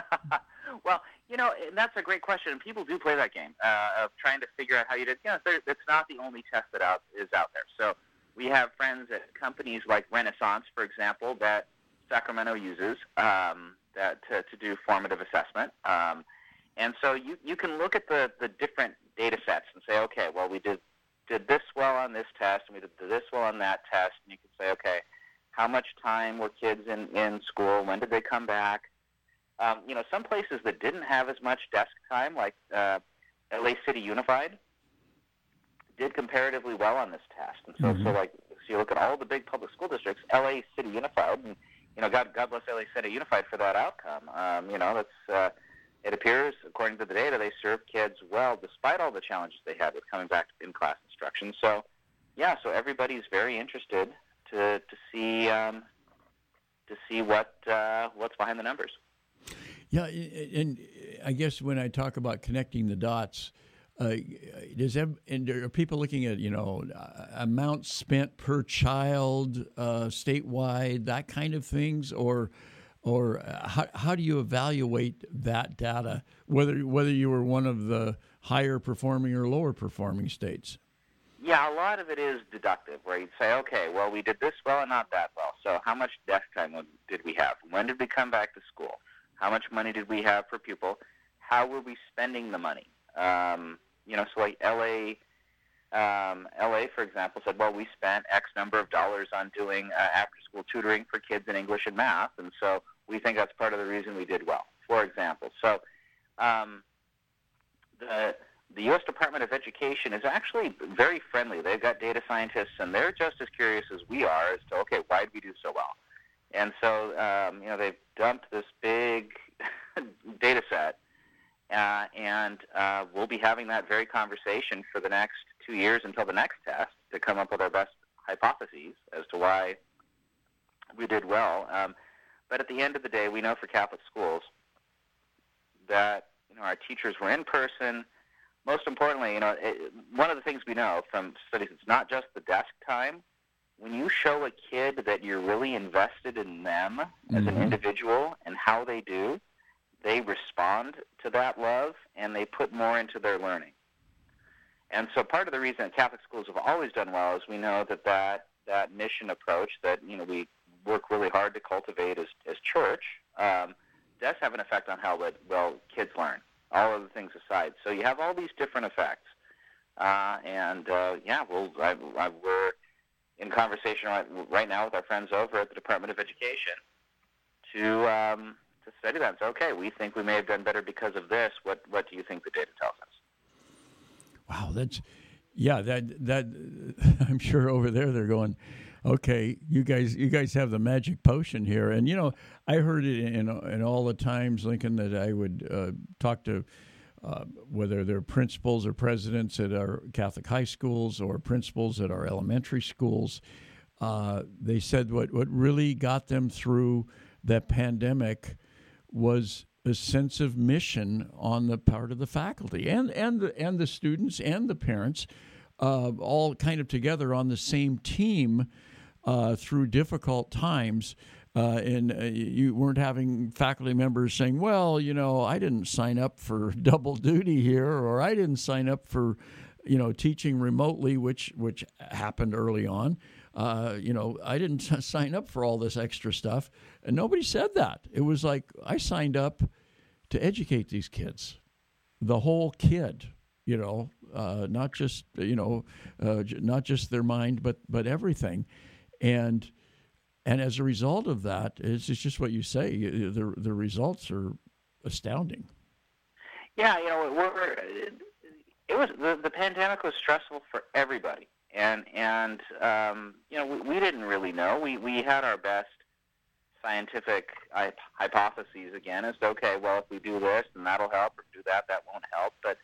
[laughs] well, you know that's a great question, and people do play that game uh, of trying to figure out how you did. You know, it's not the only test that out is out there. So we have friends at companies like Renaissance, for example, that Sacramento uses um, that to, to do formative assessment. Um, and so you, you can look at the, the different data sets and say, okay, well, we did, did this well on this test, and we did this well on that test, and you can say, okay, how much time were kids in, in school? When did they come back? Um, you know, some places that didn't have as much desk time, like uh, LA City Unified, did comparatively well on this test. And so, mm-hmm. so like, so you look at all the big public school districts, LA City Unified, and you know, God, God bless LA City Unified for that outcome. Um, you know, that's uh, it appears, according to the data, they serve kids well despite all the challenges they had with coming back in class instruction. So, yeah, so everybody's very interested to to see um, to see what uh, what's behind the numbers. Yeah, and I guess when I talk about connecting the dots, uh, does and are people looking at you know amount spent per child uh, statewide, that kind of things, or or uh, how, how do you evaluate that data, whether whether you were one of the higher performing or lower performing states? Yeah, a lot of it is deductive, where you'd say, okay, well, we did this well and not that well. So, how much desk time did we have? When did we come back to school? How much money did we have per pupil? How were we spending the money? Um, you know, so like LA, um, LA, for example, said, well, we spent X number of dollars on doing uh, after-school tutoring for kids in English and math, and so we think that's part of the reason we did well. For example, so um, the the U.S. Department of Education is actually very friendly. They've got data scientists, and they're just as curious as we are as to okay, why did we do so well? And so um, you know they've dumped this big [laughs] data set uh, and uh, we'll be having that very conversation for the next two years until the next test to come up with our best hypotheses as to why we did well. Um, but at the end of the day, we know for Catholic schools that you know our teachers were in person. Most importantly, you know, it, one of the things we know from studies, it's not just the desk time. When you show a kid that you're really invested in them mm-hmm. as an mm-hmm. individual and how they do, they respond to that love and they put more into their learning. And so part of the reason that Catholic schools have always done well is we know that that, that mission approach that you know we work really hard to cultivate as, as church um, does have an effect on how well kids learn, all other things aside. So you have all these different effects. Uh, and uh, yeah, well, I, I, we're in conversation right, right now with our friends over at the Department of Education to um, to study that and say, okay, we think we may have done better because of this. What what do you think the data tells us? Wow, that's yeah. That that [laughs] I'm sure over there they're going. Okay, you guys, you guys have the magic potion here, and you know I heard it in in all the times, Lincoln, that I would uh, talk to. Uh, whether they're principals or presidents at our Catholic high schools or principals at our elementary schools, uh, they said what, what really got them through that pandemic was a sense of mission on the part of the faculty and and the, and the students and the parents, uh, all kind of together on the same team uh, through difficult times. Uh, and uh, you weren't having faculty members saying, "Well, you know, I didn't sign up for [laughs] double duty here, or I didn't sign up for, you know, teaching remotely," which which happened early on. Uh, you know, I didn't [laughs] sign up for all this extra stuff. And nobody said that. It was like I signed up to educate these kids, the whole kid, you know, uh, not just, you know, uh, not just their mind, but, but everything. And And as a result of that, it's, it's just what you say. The the results are astounding. Yeah, you know, we're, it was the, the pandemic was stressful for everybody, and and um, you know we, we didn't really know. We we had our best scientific hypotheses again to okay, well if we do this then that'll help, or do that that won't help. But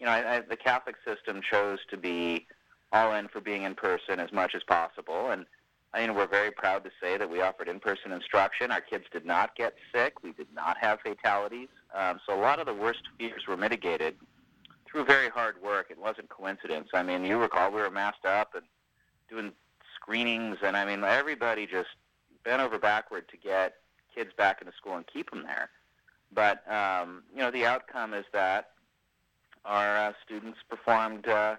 you know, I, I, the Catholic system chose to be all in for being in person as much as possible, and I mean, we're very proud to say that we offered in-person instruction. Our kids did not get sick. We did not have fatalities. Um, so a lot of the worst fears were mitigated through very hard work. It wasn't coincidence. I mean, you recall we were masked up and doing screenings, and I mean, everybody just bent over backward to get kids back into school and keep them there. But um, you know, the outcome is that our uh, students performed. Uh,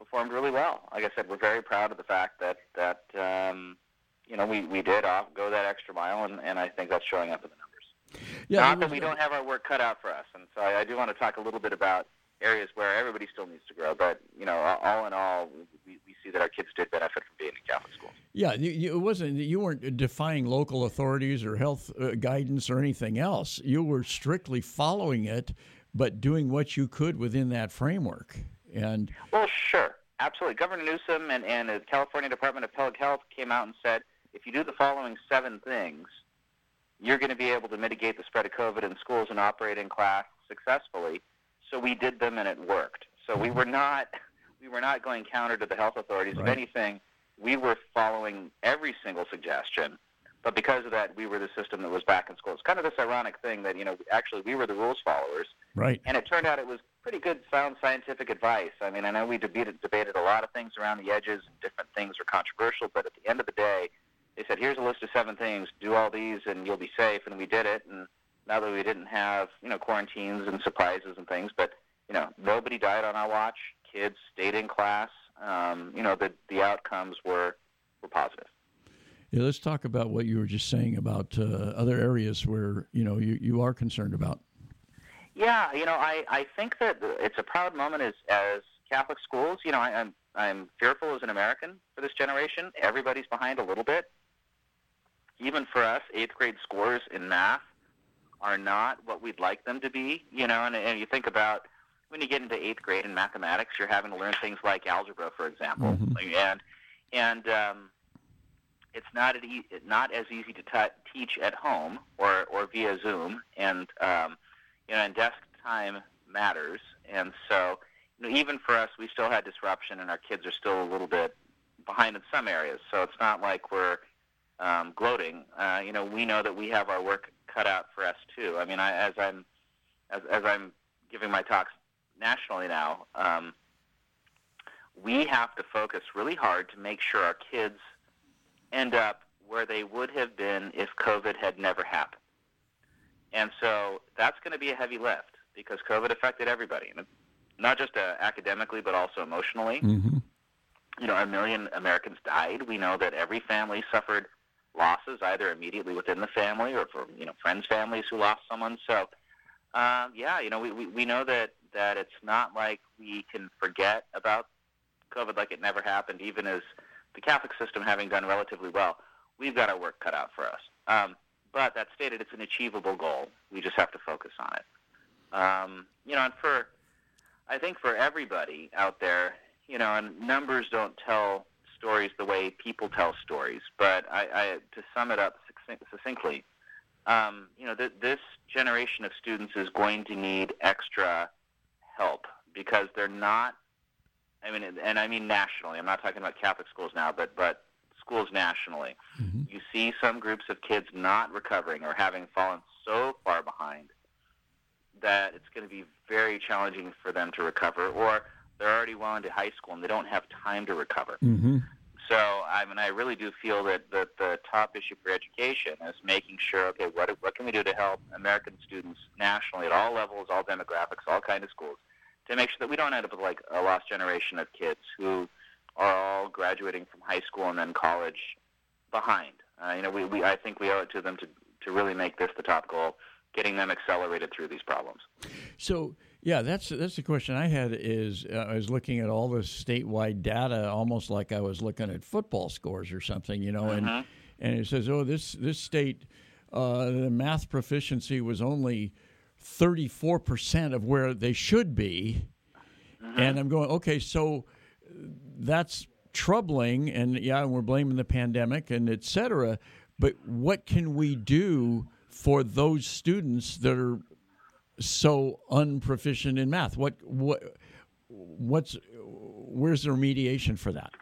performed really well. Like I said, we're very proud of the fact that that um, you know we we did off, go that extra mile, and, and I think that's showing up in the numbers. Yeah, Not that we don't have our work cut out for us, and so I, I do want to talk a little bit about areas where everybody still needs to grow. But you know, all in all, we, we see that our kids did benefit from being in Catholic schools. Yeah, you, you, it wasn't you weren't defying local authorities or health uh, guidance or anything else. You were strictly following it, but doing what you could within that framework. And well, sure, absolutely. Governor Newsom and, and the California Department of Public Health came out and said, if you do the following seven things, you're going to be able to mitigate the spread of COVID in schools and operate in class successfully. So we did them, and it worked. So we were not we were not going counter to the health authorities. Right. If anything, we were following every single suggestion. But because of that, we were the system that was back in school. It's kind of this ironic thing that you know actually we were the rules followers, right? And it turned out it was pretty good, sound scientific advice. I mean, I know we debated, debated a lot of things around the edges, and different things were controversial, but at the end of the day, they said, here's a list of seven things, do all these, and you'll be safe, and we did it, and now that we didn't have, you know, quarantines and surprises and things, but, you know, nobody died on our watch, kids stayed in class, um, you know, the, the outcomes were, were positive. Yeah, let's talk about what you were just saying about uh, other areas where, you know, you, you are concerned about. Yeah, you know, I, I think that it's a proud moment as, as Catholic schools. You know, I, I'm, I'm fearful as an American for this generation. Everybody's behind a little bit. Even for us, eighth grade scores in math are not what we'd like them to be. You know, and, and you think about when you get into eighth grade in mathematics, you're having to learn things like algebra, for example, mm-hmm. and and um, it's not at e- not as easy to t- teach at home or or via Zoom, and um, you know, and desk time matters. And so, you know, even for us, we still had disruption, and our kids are still a little bit behind in some areas. So it's not like we're um, gloating. Uh, you know, we know that we have our work cut out for us too. I mean, I, as I'm as, as I'm giving my talks nationally now, um, we have to focus really hard to make sure our kids end up where they would have been if COVID had never happened. And so that's going to be a heavy lift because COVID affected everybody, not just uh, academically, but also emotionally. Mm-hmm. You know, a million Americans died. We know that every family suffered losses, either immediately within the family or for you know friends' families who lost someone. So, uh, yeah, you know, we, we we know that that it's not like we can forget about COVID like it never happened. Even as the Catholic system having done relatively well, we've got our work cut out for us. Um, but that stated, it's an achievable goal. We just have to focus on it. Um, you know, and for, I think for everybody out there, you know, and numbers don't tell stories the way people tell stories. But I, I to sum it up succinctly, um, you know, th- this generation of students is going to need extra help because they're not. I mean, and I mean nationally. I'm not talking about Catholic schools now, but but schools nationally. Mm-hmm. You see some groups of kids not recovering or having fallen so far behind that it's going to be very challenging for them to recover, or they're already well into high school and they don't have time to recover. Mm-hmm. So, I mean, I really do feel that, that the top issue for education is making sure, okay, what, what can we do to help American students nationally at all levels, all demographics, all kind of schools, to make sure that we don't end up with like a lost generation of kids who are all graduating from high school and then college behind. Uh, you know, we, we I think we owe it to them to to really make this the top goal, getting them accelerated through these problems. So. Yeah, that's that's the question I had. Is uh, I was looking at all this statewide data, almost like I was looking at football scores or something, you know, and and it says, "Oh, this this state, uh, the math proficiency was only 34 percent of where they should be," mm-hmm. and I'm going, "Okay, so that's troubling, and yeah, we're blaming the pandemic and et cetera, but what can we do for those students that are so unproficient in math? What what what's where's the remediation for that?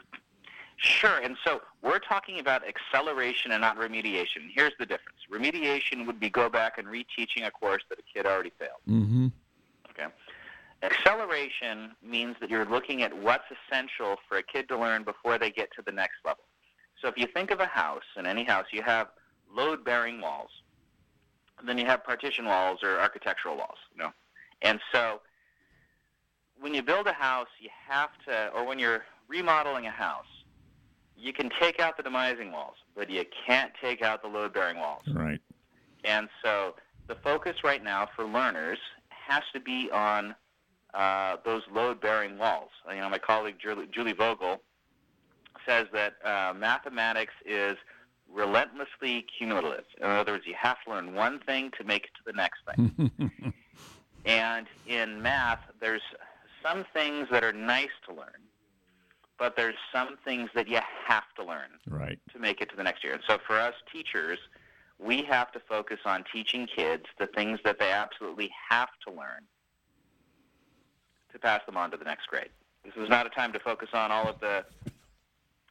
Sure. And so we're talking about acceleration and not remediation. Here's the difference. Remediation would be go back and reteaching a course that a kid already failed. Mm-hmm. Okay. Acceleration means that you're looking at what's essential for a kid to learn before they get to the next level. So if you think of a house, in any house, you have load-bearing walls. And then you have partition walls or architectural walls, you know. And so when you build a house, you have to, or when you're remodeling a house, you can take out the demising walls, but you can't take out the load-bearing walls. Right. And so the focus right now for learners has to be on uh, those load-bearing walls. You know, my colleague Julie, Julie Vogel says that uh, mathematics is relentlessly cumulative. In other words, you have to learn one thing to make it to the next thing. [laughs] and in math, there's some things that are nice to learn, but there's some things that you have to learn right. to make it to the next year. And so for us teachers, we have to focus on teaching kids the things that they absolutely have to learn to pass them on to the next grade. This is not a time to focus on all of the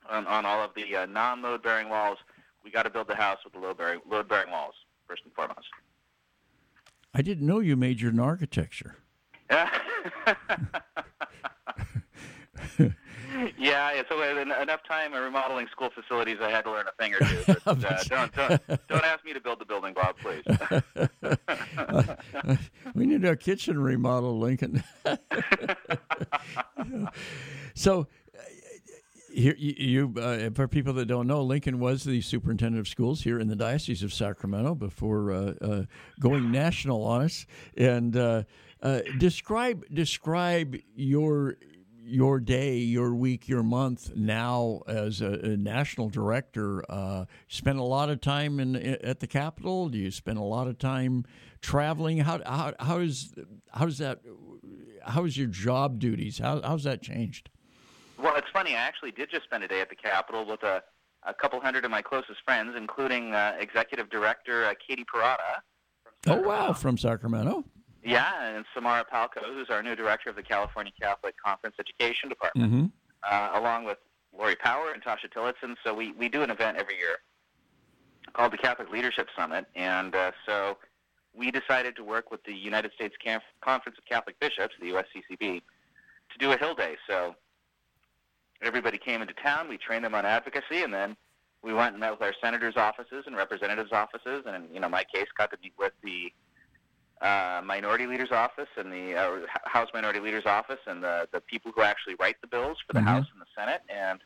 on, on all of the uh, non-load bearing walls. We got to build the house with the load bearing load bearing walls first and foremost. I didn't know you majored in architecture. [laughs] [laughs] yeah, so enough time in remodeling school facilities, I had to learn a thing or two. [laughs] But, uh, don't, don't, don't ask me to build the building, Bob, please. [laughs] we need a kitchen remodel, Lincoln. [laughs] so, here, you, uh, for people that don't know, Lincoln was the superintendent of schools here in the Diocese of Sacramento before uh, uh, going national on us. And uh, uh, describe describe your your day, your week, your month now as a, a national director. Uh, spend a lot of time in at the Capitol. Do you spend a lot of time traveling? How how how is how does that how is your job duties? How how's that changed? Well, it's funny. I actually did just spend a day at the Capitol with a a couple hundred of my closest friends, including uh, Executive Director uh, Katie Parada. Oh wow, from Sacramento. Yeah, and Samara Palco, who's our new director of the California Catholic Conference Education Department, mm-hmm. uh, along with Lori Power and Tasha Tillotson. So we, we do an event every year called the Catholic Leadership Summit. And uh, so we decided to work with the United States Conference of Catholic Bishops, the USCCB, to do a Hill Day. So everybody came into town. We trained them on advocacy, and then we went and met with our senators' offices and representatives' offices. And, in, you know, my case got to meet with the uh, minority leader's office and the uh, House Minority Leader's office and the, the people who actually write the bills for the mm-hmm. House and the Senate and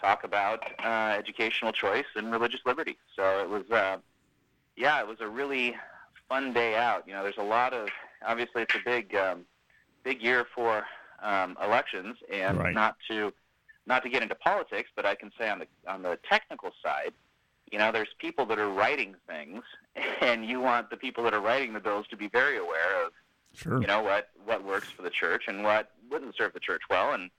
talk about uh, educational choice and religious liberty. So it was, uh, yeah, it was a really fun day out. You know, there's a lot of obviously it's a big, um, big year for um, elections, and right. not to not to get into politics, but I can say on the on the technical side, you know, there's people that are writing things, [laughs] and you want the people that are writing the bills to be very aware of, sure. you know, what what works for the church and what wouldn't serve the church well. And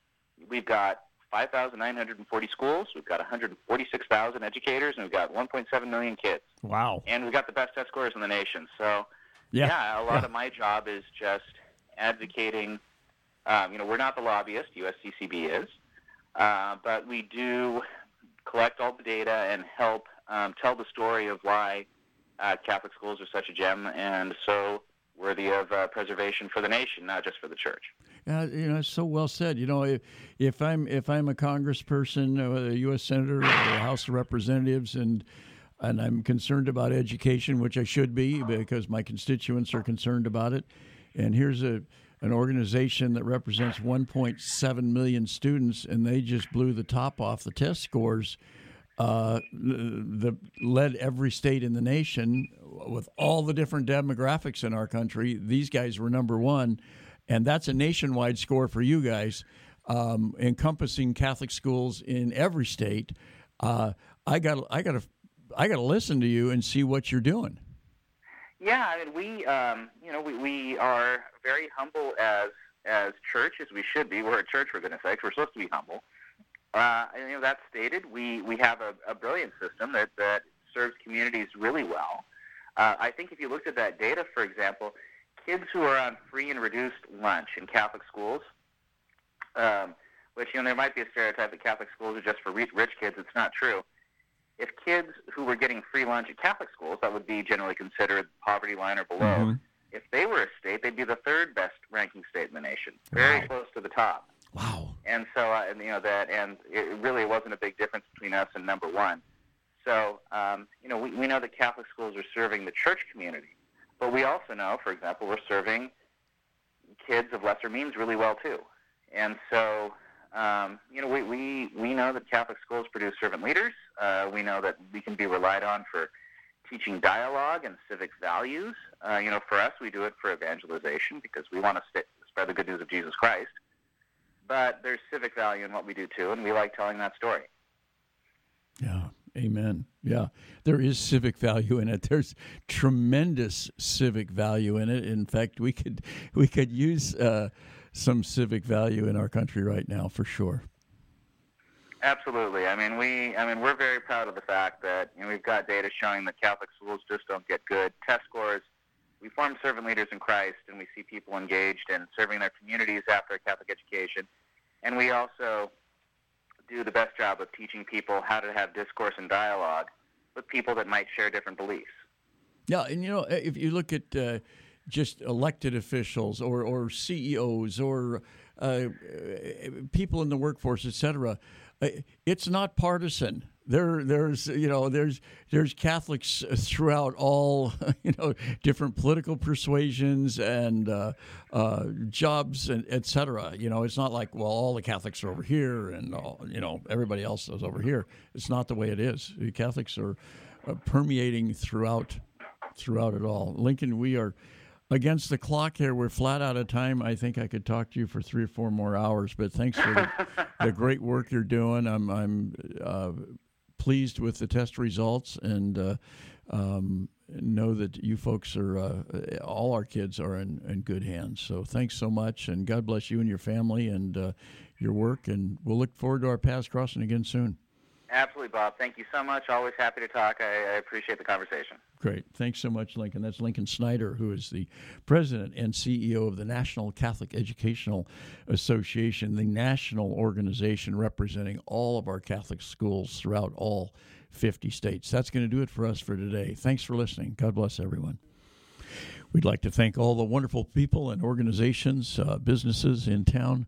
we've got 5,940 schools. We've got 146,000 educators, and we've got 1.7 million kids. Wow! And we've got the best test scores in the nation. So, yeah, yeah a lot yeah. of my job is just advocating. Um, you know, we're not the lobbyist. USCCB is, uh, but we do collect all the data and help um, tell the story of why uh, Catholic schools are such a gem and so worthy of uh, preservation for the nation, not just for the church. Yeah, you know, so well said. You know, if, if I'm if I'm a congressperson, a U.S. senator, or House of Representatives, and and I'm concerned about education, which I should be because my constituents are concerned about it. And here's a an organization that represents 1.7 million students, and they just blew the top off the test scores uh, the, led every state in the nation with all the different demographics in our country. These guys were number one, and that's a nationwide score for you guys, um, encompassing Catholic schools in every state. Uh, I got I got a I got to listen to you and see what you're doing. Yeah, I mean, we, um, you know, we, we are very humble as as church as we should be. We're a church, for goodness sakes. We're supposed to be humble. Uh, you know, that stated, we, we have a, a brilliant system that, that serves communities really well. Uh, I think if you looked at that data, for example, kids who are on free and reduced lunch in Catholic schools, um, which, you know, there might be a stereotype that Catholic schools are just for rich kids. It's not true. If kids who were getting free lunch at Catholic schools, that would be generally considered poverty line or below, mm-hmm. if they were a state, they'd be the third best ranking state in the nation, very close to the top. Wow. And so, uh, and, you know, that, and it really wasn't a big difference between us and number one. So, um, you know, we, we know that Catholic schools are serving the church community, but we also know, for example, we're serving kids of lesser means really well too. And so, um, you know, we, we, we know that Catholic schools produce servant leaders. Uh, we know that we can be relied on for teaching dialogue and civic values. Uh, you know, for us, we do it for evangelization because we want to st- spread the good news of Jesus Christ. But there's civic value in what we do too, and we like telling that story. Yeah. Amen. Yeah, there is civic value in it. There's tremendous civic value in it. In fact, we could we could use uh, some civic value in our country right now for sure. Absolutely. I mean, we I mean we're very proud of the fact that you know, we've got data showing that Catholic schools just don't get good test scores. We form servant leaders in Christ, and we see people engaged in serving their communities after a Catholic education. And we also do the best job of teaching people how to have discourse and dialogue with people that might share different beliefs. Yeah, and you know, if you look at uh, just elected officials or, or CEOs or uh, people in the workforce, et cetera, uh, it's not partisan. There, there's you know, there's there's Catholics throughout all [laughs] you know different political persuasions and uh, uh, jobs and et cetera. You know, it's not like well, all the Catholics are over here and all, you know everybody else is over here. It's not the way it is. Catholics are uh, permeating throughout throughout it all. Lincoln, we are against the clock here. We're flat out of time. I think I could talk to you for three or four more hours, but thanks for the, the great work you're doing. I'm I'm uh, pleased with the test results and uh, um, know that you folks are uh, all our kids are in, in, good hands. So thanks so much, and God bless you and your family and uh, your work. And we'll look forward to our paths crossing again soon. Absolutely, Bob. Thank you so much. Always happy to talk. I, I, appreciate the conversation. Great. Thanks so much, Lincoln. That's Lincoln Snyder, who is the president and CEO of the National Catholic Educational Association, the national organization representing all of our Catholic schools throughout all 50 states. That's going to do it for us for today. Thanks for listening. God bless everyone. We'd like to thank all the wonderful people and organizations, uh, businesses in town